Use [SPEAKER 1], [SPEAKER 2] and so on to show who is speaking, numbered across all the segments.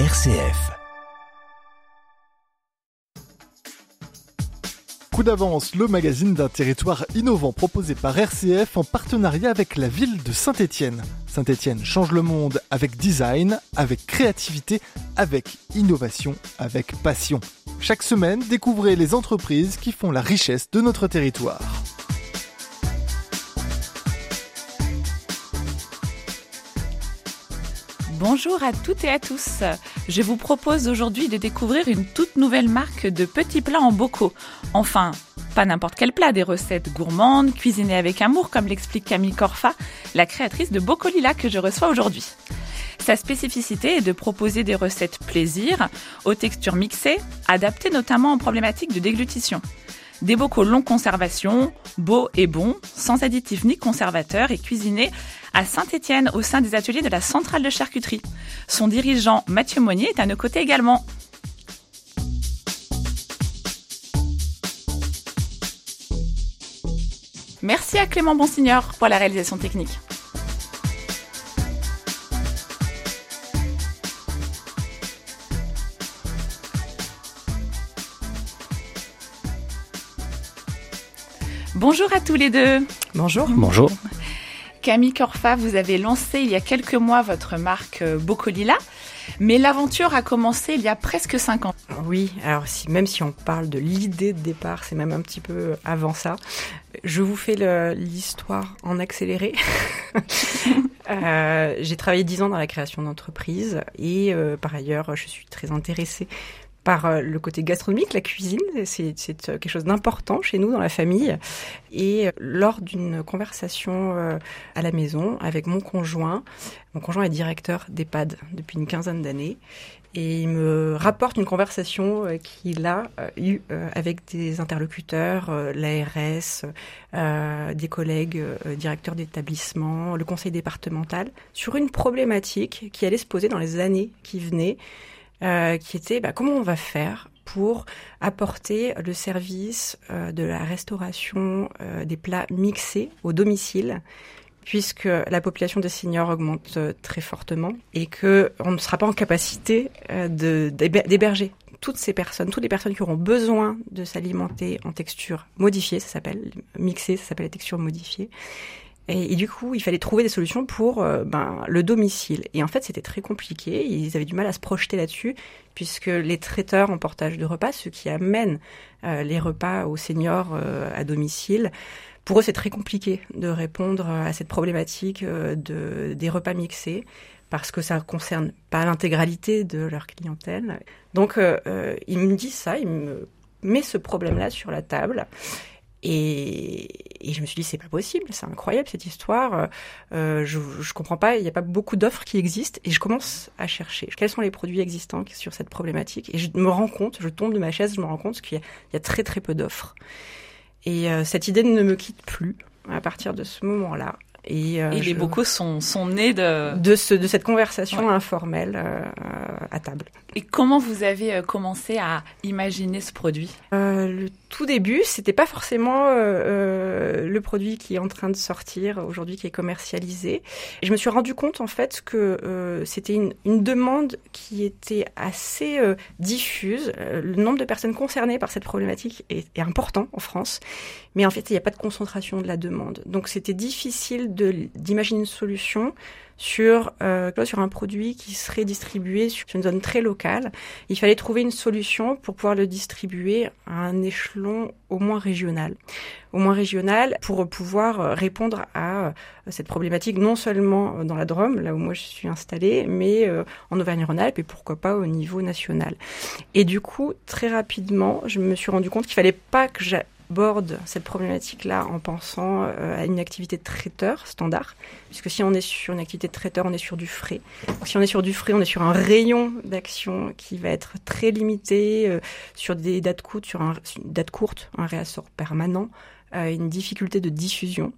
[SPEAKER 1] RCF. Coup d'avance, le magazine d'un territoire innovant proposé par RCF en partenariat avec la ville de Saint-Étienne. Saint-Étienne change le monde avec design, avec créativité, avec innovation, avec passion. Chaque semaine, découvrez les entreprises qui font la richesse de notre territoire.
[SPEAKER 2] Bonjour à toutes et à tous. Je vous propose aujourd'hui de découvrir une toute nouvelle marque de petits plats en bocaux. Enfin, pas n'importe quel plat, des recettes gourmandes, cuisinées avec amour, comme l'explique Camille Corfa, la créatrice de Bocolila que je reçois aujourd'hui. Sa spécificité est de proposer des recettes plaisir, aux textures mixées, adaptées notamment aux problématiques de déglutition. Des bocaux longue conservation, beaux et bons, sans additifs ni conservateurs et cuisinés à Saint-Étienne au sein des ateliers de la centrale de charcuterie. Son dirigeant Mathieu Monnier est à nos côtés également. Merci à Clément Bonsignor pour la réalisation technique. Bonjour à tous les deux.
[SPEAKER 3] Bonjour.
[SPEAKER 4] Bonjour.
[SPEAKER 2] Camille Corfa, vous avez lancé il y a quelques mois votre marque euh, Bocolila, mais l'aventure a commencé il y a presque cinq ans.
[SPEAKER 3] Oui, alors si, même si on parle de l'idée de départ, c'est même un petit peu avant ça. Je vous fais l'histoire en accéléré. euh, J'ai travaillé dix ans dans la création d'entreprises et euh, par ailleurs, je suis très intéressée par euh, le côté gastronomique, la cuisine, c'est euh, quelque chose d'important chez nous dans la famille. Et euh, lors d'une conversation à la maison avec mon conjoint, mon conjoint est directeur d'EHPAD depuis une quinzaine d'années, et il me rapporte une conversation qu'il a eue avec des interlocuteurs, l'ARS, des collègues directeurs d'établissement, le conseil départemental, sur une problématique qui allait se poser dans les années qui venaient euh, qui était bah, comment on va faire pour apporter le service euh, de la restauration euh, des plats mixés au domicile puisque la population des seniors augmente très fortement et que on ne sera pas en capacité d'héberger toutes ces personnes, toutes les personnes qui auront besoin de s'alimenter en texture modifiée, ça s'appelle mixée, ça s'appelle la texture modifiée, et, du coup, il fallait trouver des solutions pour euh, ben, le domicile. Et en fait, c'était très compliqué. Ils avaient du mal à se projeter là-dessus, puisque les traiteurs en portage de repas, ceux qui amènent euh, les repas aux seniors euh, à domicile, pour eux, c'est très compliqué de répondre à cette problématique de, des repas mixés parce que ça concerne pas l'intégralité de leur clientèle. Donc, ils me disent ça, ils me mettent ce problème-là sur la table. Et, je me suis dit, c'est pas possible, c'est incroyable cette histoire. Euh, je, je comprends pas, il n'y a pas beaucoup d'offres qui existent. Et je commence à chercher quels sont les produits existants sur cette problématique? Et je me rends compte, je tombe de ma chaise, je me rends compte qu'il y, a très très peu d'offres. Et euh, cette idée ne me quitte plus à partir de ce moment-là.
[SPEAKER 2] Et, euh, les bocaux sont, sont nés de...
[SPEAKER 3] De, ce, de cette conversation informelle euh, à table.
[SPEAKER 2] Et comment vous avez euh, commencé à imaginer ce produit?
[SPEAKER 3] Euh, Le tout début, c'était pas forcément le produit qui est en train de sortir aujourd'hui, qui est commercialisé. Et je me suis rendu compte en fait que c'était une, une, demande qui était assez diffuse. Le nombre de personnes concernées par cette problématique est, est important en France, mais en fait, il n'y a pas de concentration de la demande. Donc, c'était difficile d'imaginer une solution sur, euh, sur un produit qui serait distribué sur une zone très locale. Il fallait trouver une solution pour pouvoir le distribuer à un échelon au moins régional. Au moins régional pour pouvoir répondre à euh, cette problématique non seulement dans la Drôme, là où moi je suis installée, mais euh, en Auvergne-Rhône-Alpes et pourquoi pas au niveau national. Et du coup, très rapidement, je me suis rendu compte qu'il fallait pas que borde cette problématique-là en pensant euh, à une activité de traiteur standard, puisque si on est sur une activité de traiteur, on est sur du frais. si on est sur du frais, on est sur un rayon d'action qui va être très limité, euh, sur des dates courtes, sur un, une date courte, un réassort permanent, euh, une difficulté de diffusion.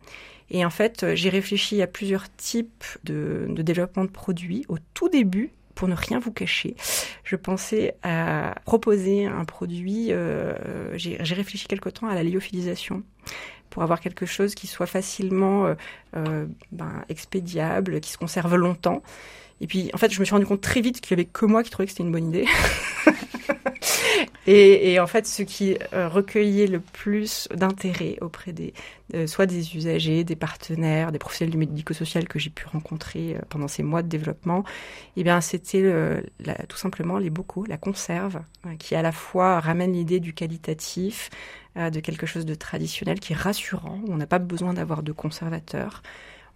[SPEAKER 3] Et en fait, j'ai réfléchi à plusieurs types de développement de produits. Au tout début, pour ne rien vous cacher, je pensais à proposer un produit, euh, j'ai réfléchi quelque temps à la lyophilisation pour avoir quelque chose qui soit facilement euh, euh, ben, expédiable, qui se conserve longtemps. Et puis, en fait, je me suis rendu compte très vite qu'il y avait que moi qui trouvais que c'était une bonne idée. et, et, en fait, ce qui euh, recueillait le plus d'intérêt auprès des, euh, soit des usagers, des partenaires, des professionnels du médico-social que j'ai pu rencontrer euh, pendant ces mois de développement, eh bien, c'était tout simplement les bocaux, la conserve, qui à la fois ramène l'idée du qualitatif, de quelque chose de traditionnel qui est rassurant. On n'a pas besoin d'avoir de conservateur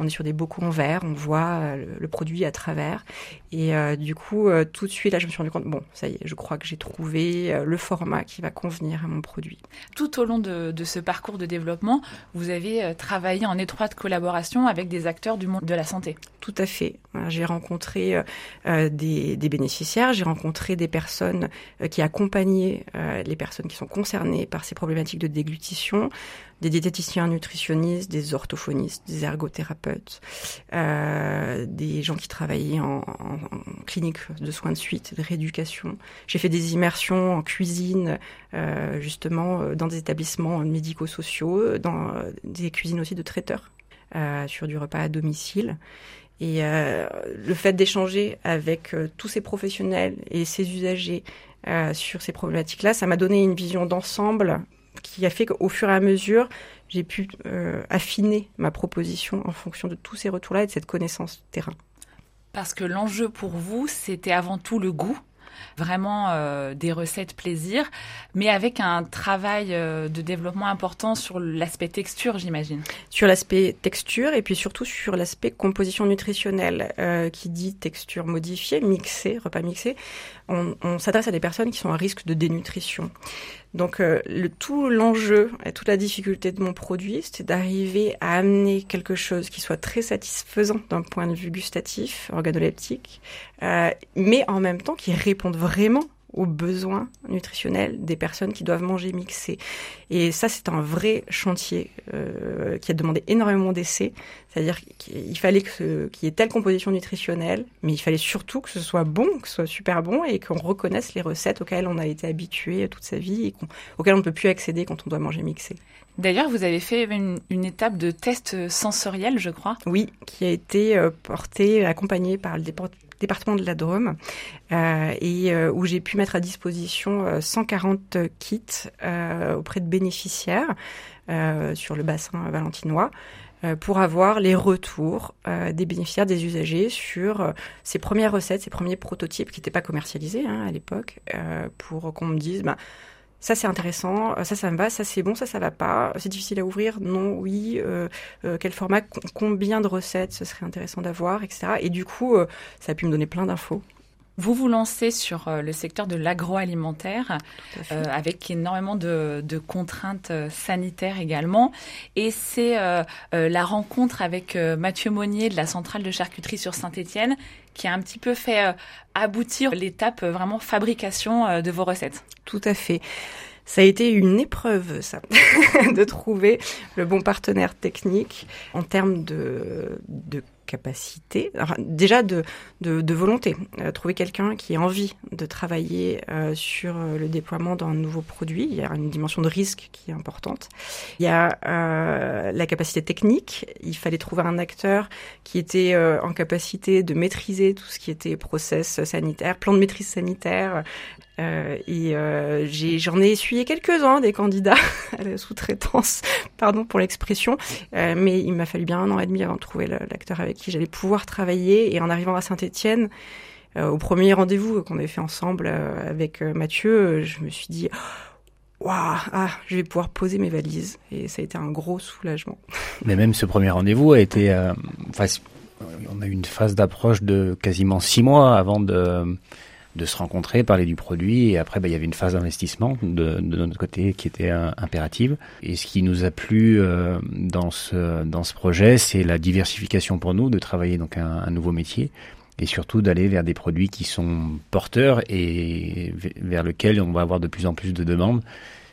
[SPEAKER 3] on est sur des bocaux en verre, on voit euh, le, produit à travers. Et euh, du coup, euh, tout de suite, là, je me suis rendu compte, bon, ça y est, je crois que j'ai trouvé le format qui va convenir à mon produit.
[SPEAKER 2] Tout au long de, ce parcours de développement, vous avez travaillé en étroite collaboration avec des acteurs du monde de la santé.
[SPEAKER 3] Tout à fait. J'ai rencontré des, des, bénéficiaires, j'ai rencontré des personnes qui accompagnaient les personnes qui sont concernées par ces problématiques de déglutition des diététiciens nutritionnistes, des orthophonistes, des ergothérapeutes, euh, des gens qui travaillaient en, en, clinique de soins de suite, de rééducation. J'ai fait des immersions en cuisine, euh, justement, euh, dans des établissements médico-sociaux, dans euh, des cuisines aussi de traiteurs, euh, sur du repas à domicile. Et euh, le fait d'échanger avec tous ces professionnels et ces usagers sur ces problématiques-là, ça m'a donné une vision d'ensemble qui a fait qu'au fur et à mesure, j'ai pu euh, affiner ma proposition en fonction de tous ces retours-là et de cette connaissance terrain.
[SPEAKER 2] Parce que l'enjeu pour vous, c'était avant tout le goût vraiment euh, des recettes plaisir, mais avec un travail euh, de développement important sur l'aspect texture, j'imagine.
[SPEAKER 3] Sur l'aspect texture et puis surtout sur l'aspect composition nutritionnelle, euh, qui dit texture modifiée, mixée, repas mixé. On, s'adresse à des personnes qui sont à risque de dénutrition. Donc tout l'enjeu et toute la difficulté de mon produit, c'était d'arriver à amener quelque chose qui soit très satisfaisant d'un point de vue gustatif, organoleptique, mais en même temps qui répondent vraiment aux besoins nutritionnels des personnes qui doivent manger mixé. Et ça, c'est un vrai chantier euh, qui a demandé énormément d'essais. C'est-à-dire qu'il fallait qu'il y ait telle composition nutritionnelle, mais il fallait surtout que ce soit bon, que ce soit super bon et qu'on reconnaisse les recettes auxquelles on a été habitué toute sa vie et auxquelles on ne peut plus accéder quand on doit manger mixé.
[SPEAKER 2] D'ailleurs, vous avez fait une, une, étape de test sensoriel, je crois.
[SPEAKER 3] Oui, qui a été euh, portée, accompagnée par le département de la Drôme euh, et euh, où j'ai pu mettre à disposition 140 euh, kits auprès de bénéficiaires sur le bassin valentinois pour avoir les retours des bénéficiaires, des usagers sur ces premières recettes, ces premiers prototypes qui n'étaient pas commercialisés hein, à l'époque, pour qu'on me dise... Bah, ça c'est intéressant, ça ça me va, ça c'est bon, ça ça va pas, c'est difficile à ouvrir, non, oui, euh, euh, quel format, combien de recettes ce serait intéressant d'avoir, etc. Et du coup, euh, ça a pu me donner plein d'infos.
[SPEAKER 2] Vous vous lancez sur euh, le secteur de l'agroalimentaire euh, avec énormément de, de, contraintes euh, sanitaires également. Et c'est euh, la rencontre avec Mathieu Monnier de la centrale de charcuterie sur Saint-Étienne qui a un petit peu fait aboutir l'étape vraiment fabrication de vos recettes.
[SPEAKER 3] Tout à fait. Ça a été une épreuve, ça, de trouver le bon partenaire technique en termes de, de capacité, déjà de, de, volonté, euh, trouver quelqu'un qui ait envie de travailler euh, sur euh, le déploiement d'un nouveau produit. Il y a une dimension de risque qui est importante. Il y a la capacité technique. Il fallait trouver un acteur qui était en capacité de maîtriser tout ce qui était process sanitaire, plan de maîtrise sanitaire, euh, et euh, j'en ai, essuyé quelques-uns des candidats à la sous-traitance, pardon pour l'expression, euh, mais il m'a fallu bien un an et demi avant de trouver l'acteur avec qui j'allais pouvoir travailler. Et en arrivant à Saint-Étienne, au premier rendez-vous qu'on avait fait ensemble avec Mathieu, je me suis dit waouh, ah, je vais pouvoir poser mes valises. Et ça a été un gros soulagement.
[SPEAKER 4] Mais même ce premier rendez-vous a été, enfin, on a eu une phase d'approche de quasiment six mois avant de de se rencontrer, parler du produit, et après, bah, il y avait une phase d'investissement de, de, notre côté qui était euh, impérative. Et ce qui nous a plu euh, dans ce dans ce projet, c'est la diversification pour nous, de travailler donc un, un nouveau métier, et surtout d'aller vers des produits qui sont porteurs et vers lesquels on va avoir de plus en plus de demandes.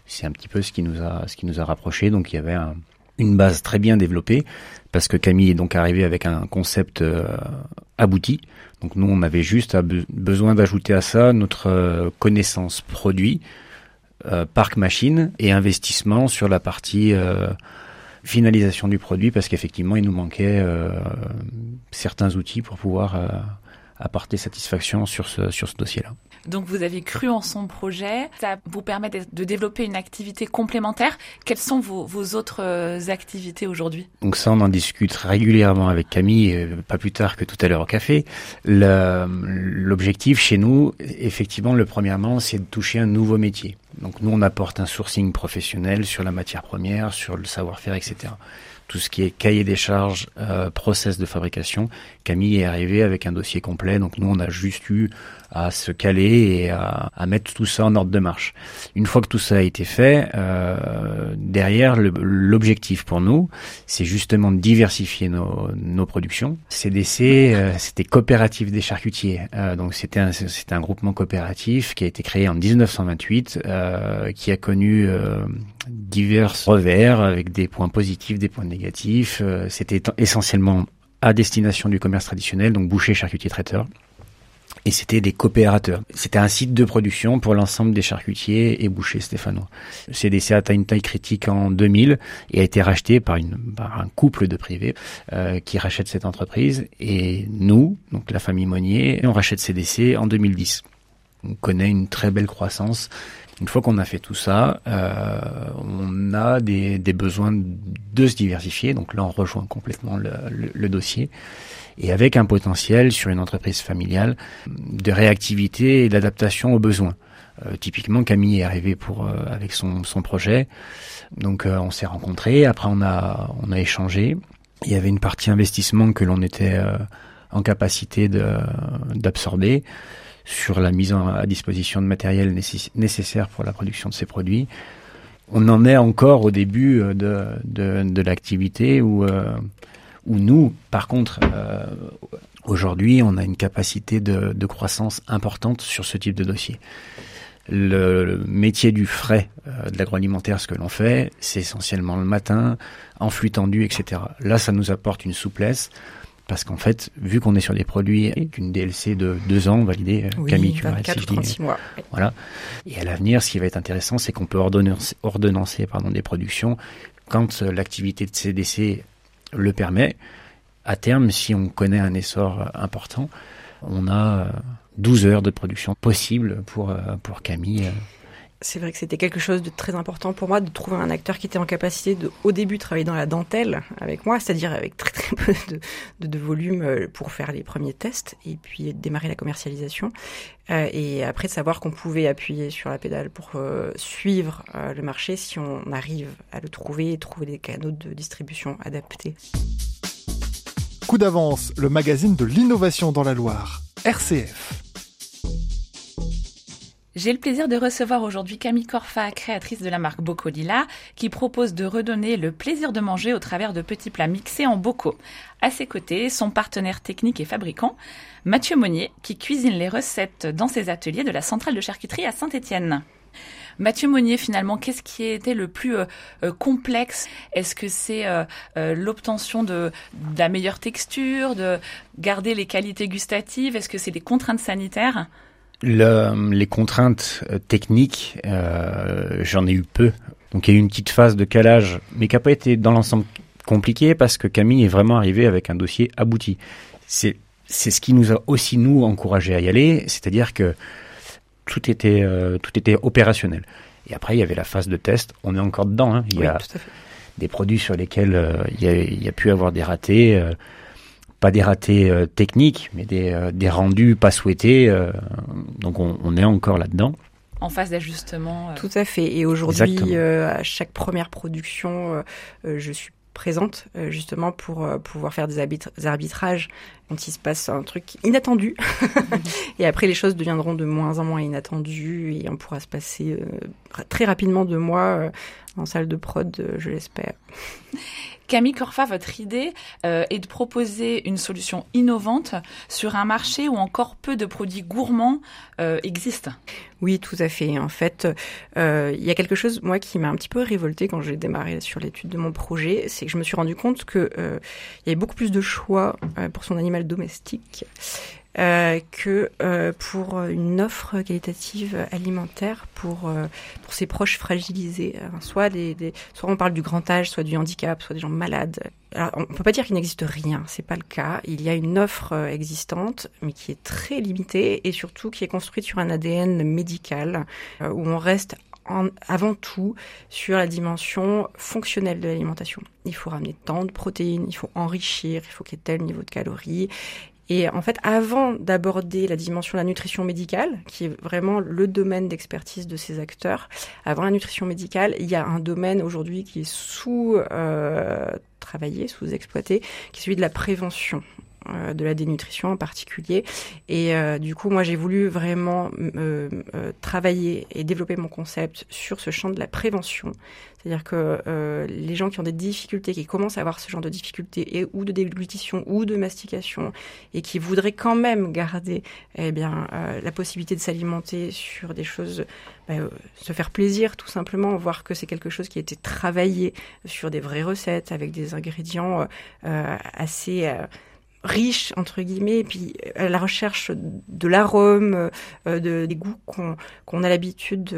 [SPEAKER 4] C'est un petit peu ce qui nous a ce qui nous a rapprochés. Donc il y avait un, une base très bien développée parce que Camille est donc arrivé avec un concept euh, abouti donc nous, on avait juste besoin d'ajouter à ça notre euh, connaissance produit, euh, parc machine et investissement sur la partie euh, finalisation du produit parce qu'effectivement, il nous manquait certains outils pour pouvoir apporter satisfaction sur ce, sur ce dossier-là.
[SPEAKER 2] Donc vous avez cru en son projet, ça vous permet de développer une activité complémentaire. Quelles sont vos, autres euh, activités aujourd'hui?
[SPEAKER 4] Donc ça, on en discute régulièrement avec Camille, euh, pas plus tard que tout à l'heure au café. L'objectif chez nous, effectivement, le premièrement, c'est de toucher un nouveau métier. Donc nous, on apporte un sourcing professionnel sur la matière première, sur le savoir-faire, etc tout ce qui est cahier des charges, euh, process de fabrication. Camille est arrivée avec un dossier complet, donc nous on a juste eu à se caler et à, à mettre tout ça en ordre de marche. Une fois que tout ça a été fait, euh, derrière l'objectif pour nous, c'est justement de diversifier nos, nos productions. CDC, euh, c'était coopérative des charcutiers, euh, donc c'était un, un groupement coopératif qui a été créé en 1928, euh, qui a connu divers revers avec des points positifs, des points négatifs. Euh, c'était essentiellement à destination du commerce traditionnel, donc boucher, charcutier, traiteur. Et c'était des coopérateurs. C'était un site de production pour l'ensemble des charcutiers et bouchers stéphanois. CDC a atteint une taille critique en 2000 et a été racheté par, une, par un couple de privés euh, qui rachète cette entreprise. Et nous, donc la famille Monnier, on rachète CDC en 2010. On connaît une très belle croissance une fois qu'on a fait tout ça, euh, on a des, des, besoins de se diversifier. Donc là, on rejoint complètement le, le, dossier. Et avec un potentiel sur une entreprise familiale de réactivité et d'adaptation aux besoins. Euh, typiquement, Camille est arrivée pour euh, avec son, son projet. Donc euh, on s'est rencontrés. Après, on a on a échangé. Il y avait une partie investissement que l'on était euh, en capacité d'absorber sur la mise à disposition de matériel nécessaire pour la production de ces produits. On en est encore au début euh, de, de, de l'activité où, euh, où nous, par contre, euh, aujourd'hui, on a une capacité de, de, croissance importante sur ce type de dossier. Le, métier du frais de l'agroalimentaire, ce que l'on fait, c'est essentiellement le matin, en flux tendu, etc. Là, ça nous apporte une souplesse parce qu'en fait, vu qu'on est sur des produits avec une DLC de deux ans validée,
[SPEAKER 3] euh, oui, Camille, tu 24 36 mois.
[SPEAKER 4] Voilà. Et à l'avenir, ce qui va être intéressant, c'est qu'on peut ordonnancer, ordonnancer pardon, des productions quand euh, l'activité de CDC le permet. À terme, si on connaît un essor euh, important, on a 12 heures de production possible pour, pour Camille
[SPEAKER 3] c'est vrai que c'était quelque chose de très important pour moi de trouver un acteur qui était en capacité de, au début, travailler dans la dentelle avec moi, c'est-à-dire avec très très peu de, de, volume euh, pour faire les premiers tests et puis démarrer la commercialisation. Euh, et après de savoir qu'on pouvait appuyer sur la pédale pour euh, suivre le marché si on arrive à le trouver et trouver des canaux de distribution adaptés.
[SPEAKER 1] Coup d'avance, le magazine de l'innovation dans la Loire, RCF.
[SPEAKER 2] J'ai le plaisir de recevoir aujourd'hui Camille Corfa, créatrice de la marque Bocolila, qui propose de redonner le plaisir de manger au travers de petits plats mixés en bocaux. À ses côtés, son partenaire technique et fabricant, Mathieu Monnier, qui cuisine les recettes dans ses ateliers de la centrale de charcuterie à Saint-Étienne. Mathieu Monnier, finalement, qu'est-ce qui était le plus euh, euh, complexe? Est-ce que c'est euh, l'obtention de, de, la meilleure texture, de garder les qualités gustatives? Est-ce que c'est des contraintes sanitaires?
[SPEAKER 4] Le, les contraintes euh, techniques, euh, j'en ai eu peu. Donc il y a eu une petite phase de calage, mais qui n'a pas été dans l'ensemble compliqué parce que Camille est vraiment arrivé avec un dossier abouti. C'est c'est ce qui nous a aussi nous encouragé à y aller, c'est-à-dire que tout était euh, tout était opérationnel. Et après il y avait la phase de test. On est encore dedans. Hein. Il y a des produits sur lesquels euh, il, y a, il, y a, pu avoir des ratés pas des ratés euh, techniques, mais des, euh, des, rendus pas souhaités. Euh, donc on, on, est encore là-dedans.
[SPEAKER 2] En phase d'ajustement.
[SPEAKER 3] Tout à fait. Et aujourd'hui, à chaque première production, je suis présente justement pour pouvoir faire des arbitrages quand il se passe un truc inattendu. et après, les choses deviendront de moins en moins inattendues et on pourra se passer très rapidement de moi en salle de prod, je l'espère.
[SPEAKER 2] Camille Corfa, votre idée euh, est de proposer une solution innovante sur un marché où encore peu de produits gourmands euh, existent.
[SPEAKER 3] Oui, tout à fait. En fait, euh, il y a quelque chose, moi, qui m'a un petit peu révolté quand j'ai démarré sur l'étude de mon projet, c'est que je me suis rendu compte que il y avait beaucoup plus de choix pour son animal domestique euh, que euh, pour une offre qualitative alimentaire pour pour ses proches fragilisés. soit des, soit on parle du grand âge, soit du handicap, soit des gens malades. Alors, on peut pas dire qu'il n'existe rien, c'est pas le cas. Il y a une offre existante, mais qui est très limitée et surtout qui est construite sur un ADN médical où on reste avant tout sur la dimension fonctionnelle de l'alimentation. Il faut ramener tant de protéines, il faut enrichir, il faut qu'il y ait tel niveau de calories. Et en fait, avant d'aborder la dimension de la nutrition médicale, qui est vraiment le domaine d'expertise de ces acteurs, avant la nutrition médicale, il y a un domaine aujourd'hui qui est sous euh, travaillé, sous-exploité, qui est celui de la prévention. Euh, de la dénutrition en particulier. Et euh, du coup, moi, j'ai voulu vraiment euh, travailler et développer mon concept sur ce champ de la prévention. C'est-à-dire que les gens qui ont des difficultés, qui commencent à avoir ce genre de difficultés, et, ou de déglutition, ou de mastication, et qui voudraient quand même garder eh bien, la possibilité de s'alimenter sur des choses, bah, se faire plaisir tout simplement, voir que c'est quelque chose qui a été travaillé sur des vraies recettes, avec des ingrédients assez riche entre guillemets, et puis à euh, la recherche de l'arôme, euh, de, des goûts qu'on a l'habitude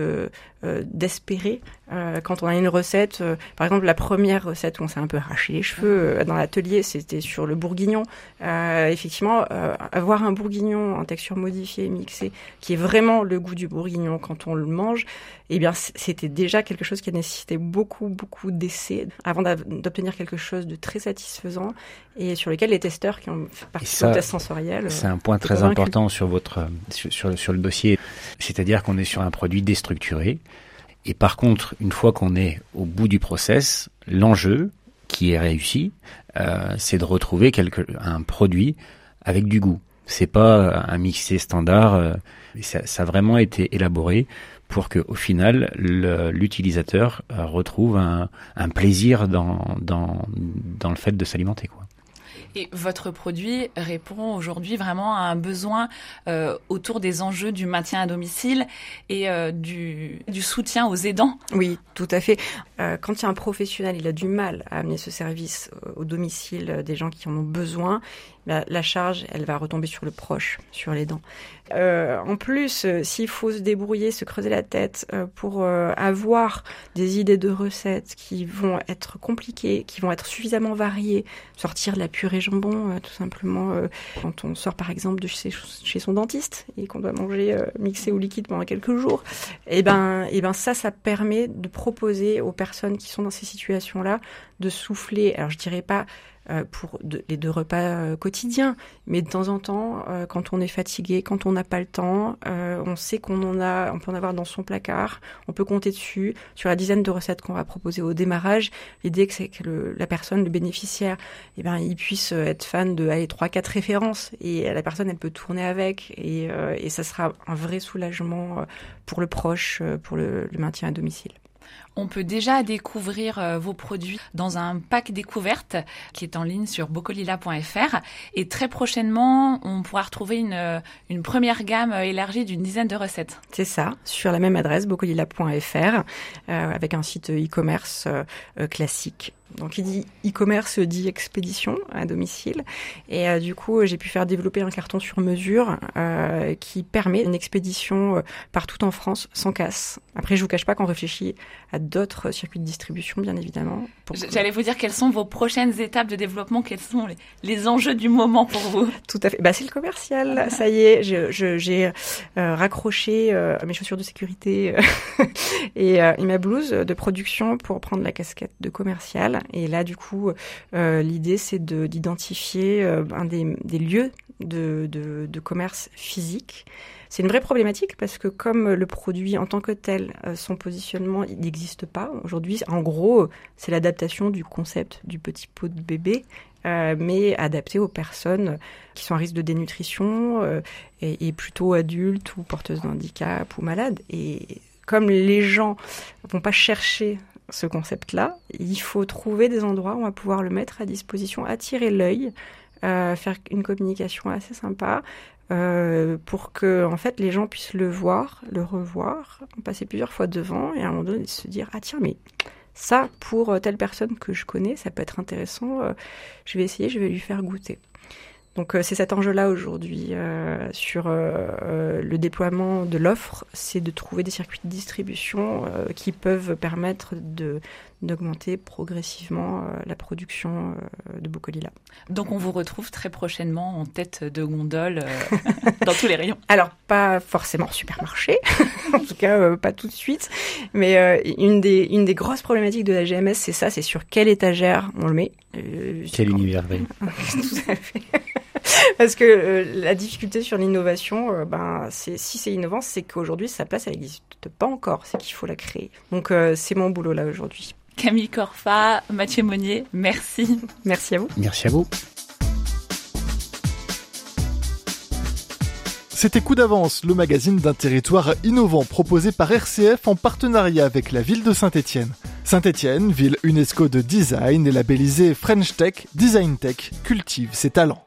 [SPEAKER 3] euh, quand on a une recette. par exemple, la première recette où on s'est un peu arraché les cheveux dans l'atelier, c'était sur le bourguignon. effectivement, avoir un bourguignon en texture modifiée, mixée, qui est vraiment le goût du bourguignon quand on le mange, eh bien, c'était déjà quelque chose qui a nécessité beaucoup, beaucoup d'essais avant d'obtenir quelque chose de très satisfaisant et sur lequel les testeurs qui ont participé au test sensoriel.
[SPEAKER 4] C'est un point très important sur votre, sur, sur, le dossier. C'est-à-dire qu'on est sur un produit déstructuré. Et par contre, une fois qu'on est au bout du process, l'enjeu qui est réussi, euh, c'est de retrouver quelque, un produit avec du goût. C'est pas un mixé standard. Euh, ça, ça, a vraiment été élaboré pour que au final l'utilisateur euh, retrouve un, un plaisir dans, dans, dans le fait de s'alimenter quoi.
[SPEAKER 2] Et votre produit répond aujourd'hui vraiment à un besoin euh, autour des enjeux du maintien à domicile et euh, du, du, soutien aux aidants.
[SPEAKER 3] Oui, tout à fait. Euh, quand il y a un professionnel, il a du mal à amener ce service au domicile des gens qui en ont besoin la, charge, elle va retomber sur le proche, sur les dents. Euh, en plus, euh, s'il faut se débrouiller, se creuser la tête euh, pour avoir des idées de recettes qui vont être compliquées, qui vont être suffisamment variées, sortir de la purée jambon, tout simplement, quand on sort par exemple de chez, son dentiste et qu'on doit manger mixé ou liquide pendant quelques jours, et eh ben, et eh ben ça, ça permet de proposer aux personnes qui sont dans ces situations-là de souffler. Alors je dirais pas euh, pour les deux repas euh, quotidiens. Mais de temps en temps, euh, quand on est fatigué, quand on n'a pas le temps, on sait qu'on en a, on peut en avoir dans son placard. On peut compter dessus sur la dizaine de recettes qu'on va proposer au démarrage. L'idée c'est que la personne, le bénéficiaire, eh ben, il puisse être fan de allez, trois, quatre références et la personne, elle peut tourner avec et, et ça sera un vrai soulagement pour le proche, pour le maintien à domicile.
[SPEAKER 2] On peut déjà découvrir euh, vos produits dans un pack découverte qui est en ligne sur bocolila.fr et très prochainement, on pourra retrouver une, euh, une première gamme euh, élargie d'une dizaine de recettes.
[SPEAKER 3] C'est ça, sur la même adresse bocolila.fr avec un site e-commerce classique donc il dit e-commerce dit expédition à domicile. Et du coup, j'ai pu faire développer un carton sur mesure qui permet une expédition partout en France sans casse. Après, je vous cache pas qu'on réfléchit à d'autres circuits de distribution, bien évidemment.
[SPEAKER 2] J'allais vous dire quelles sont vos prochaines étapes de développement, quels sont les, enjeux du moment pour vous?
[SPEAKER 3] Tout à fait. Bah, c'est le commercial. Ça y est, j'ai raccroché mes chaussures de sécurité et, et ma blouse de production pour prendre la casquette de commercial. Et là, du coup, euh, l'idée, c'est d'identifier euh, un des, lieux de, de, commerce physique. C'est une vraie problématique parce que comme le produit en tant que tel, euh, son positionnement, n'existe pas aujourd'hui. En gros, c'est l'adaptation du concept du petit pot de bébé, mais adapté aux personnes qui sont à risque de dénutrition et, et, plutôt adultes ou porteuses de handicap ou malades. Et comme les gens vont pas chercher ce concept-là, il faut trouver des endroits où on va pouvoir le mettre à disposition, attirer l'œil, faire une communication assez sympa euh, pour que en fait les gens puissent le voir, le revoir, passer plusieurs fois devant et à un moment donné se dire ah tiens mais ça pour telle personne que je connais ça peut être intéressant, euh, je vais essayer, je vais lui faire goûter. Donc c'est cet enjeu-là aujourd'hui sur le déploiement de l'offre, c'est de trouver des circuits de distribution qui peuvent permettre de d'augmenter progressivement euh, la production euh, de Bocolila.
[SPEAKER 2] Donc on vous retrouve très prochainement en tête de gondole euh, dans tous les rayons.
[SPEAKER 3] Alors pas forcément en supermarché, en tout cas pas tout de suite, mais une des une des grosses problématiques de la GMS c'est ça, c'est sur quelle étagère on le met.
[SPEAKER 4] Quel univers
[SPEAKER 3] Tout à fait. Parce que la difficulté sur l'innovation, ben, c'est si c'est innovant, c'est qu'aujourd'hui sa place elle n'existe pas encore, c'est qu'il faut la créer. Donc c'est mon boulot là aujourd'hui.
[SPEAKER 2] Camille Corfa, Mathieu Monnier, merci.
[SPEAKER 3] Merci à vous.
[SPEAKER 4] Merci à vous.
[SPEAKER 1] C'était Coup d'avance, le magazine d'un territoire innovant proposé par RCF en partenariat avec la ville de Saint-Étienne. Saint-Étienne, ville UNESCO de design et labellisée French Tech, Design Tech, cultive ses talents.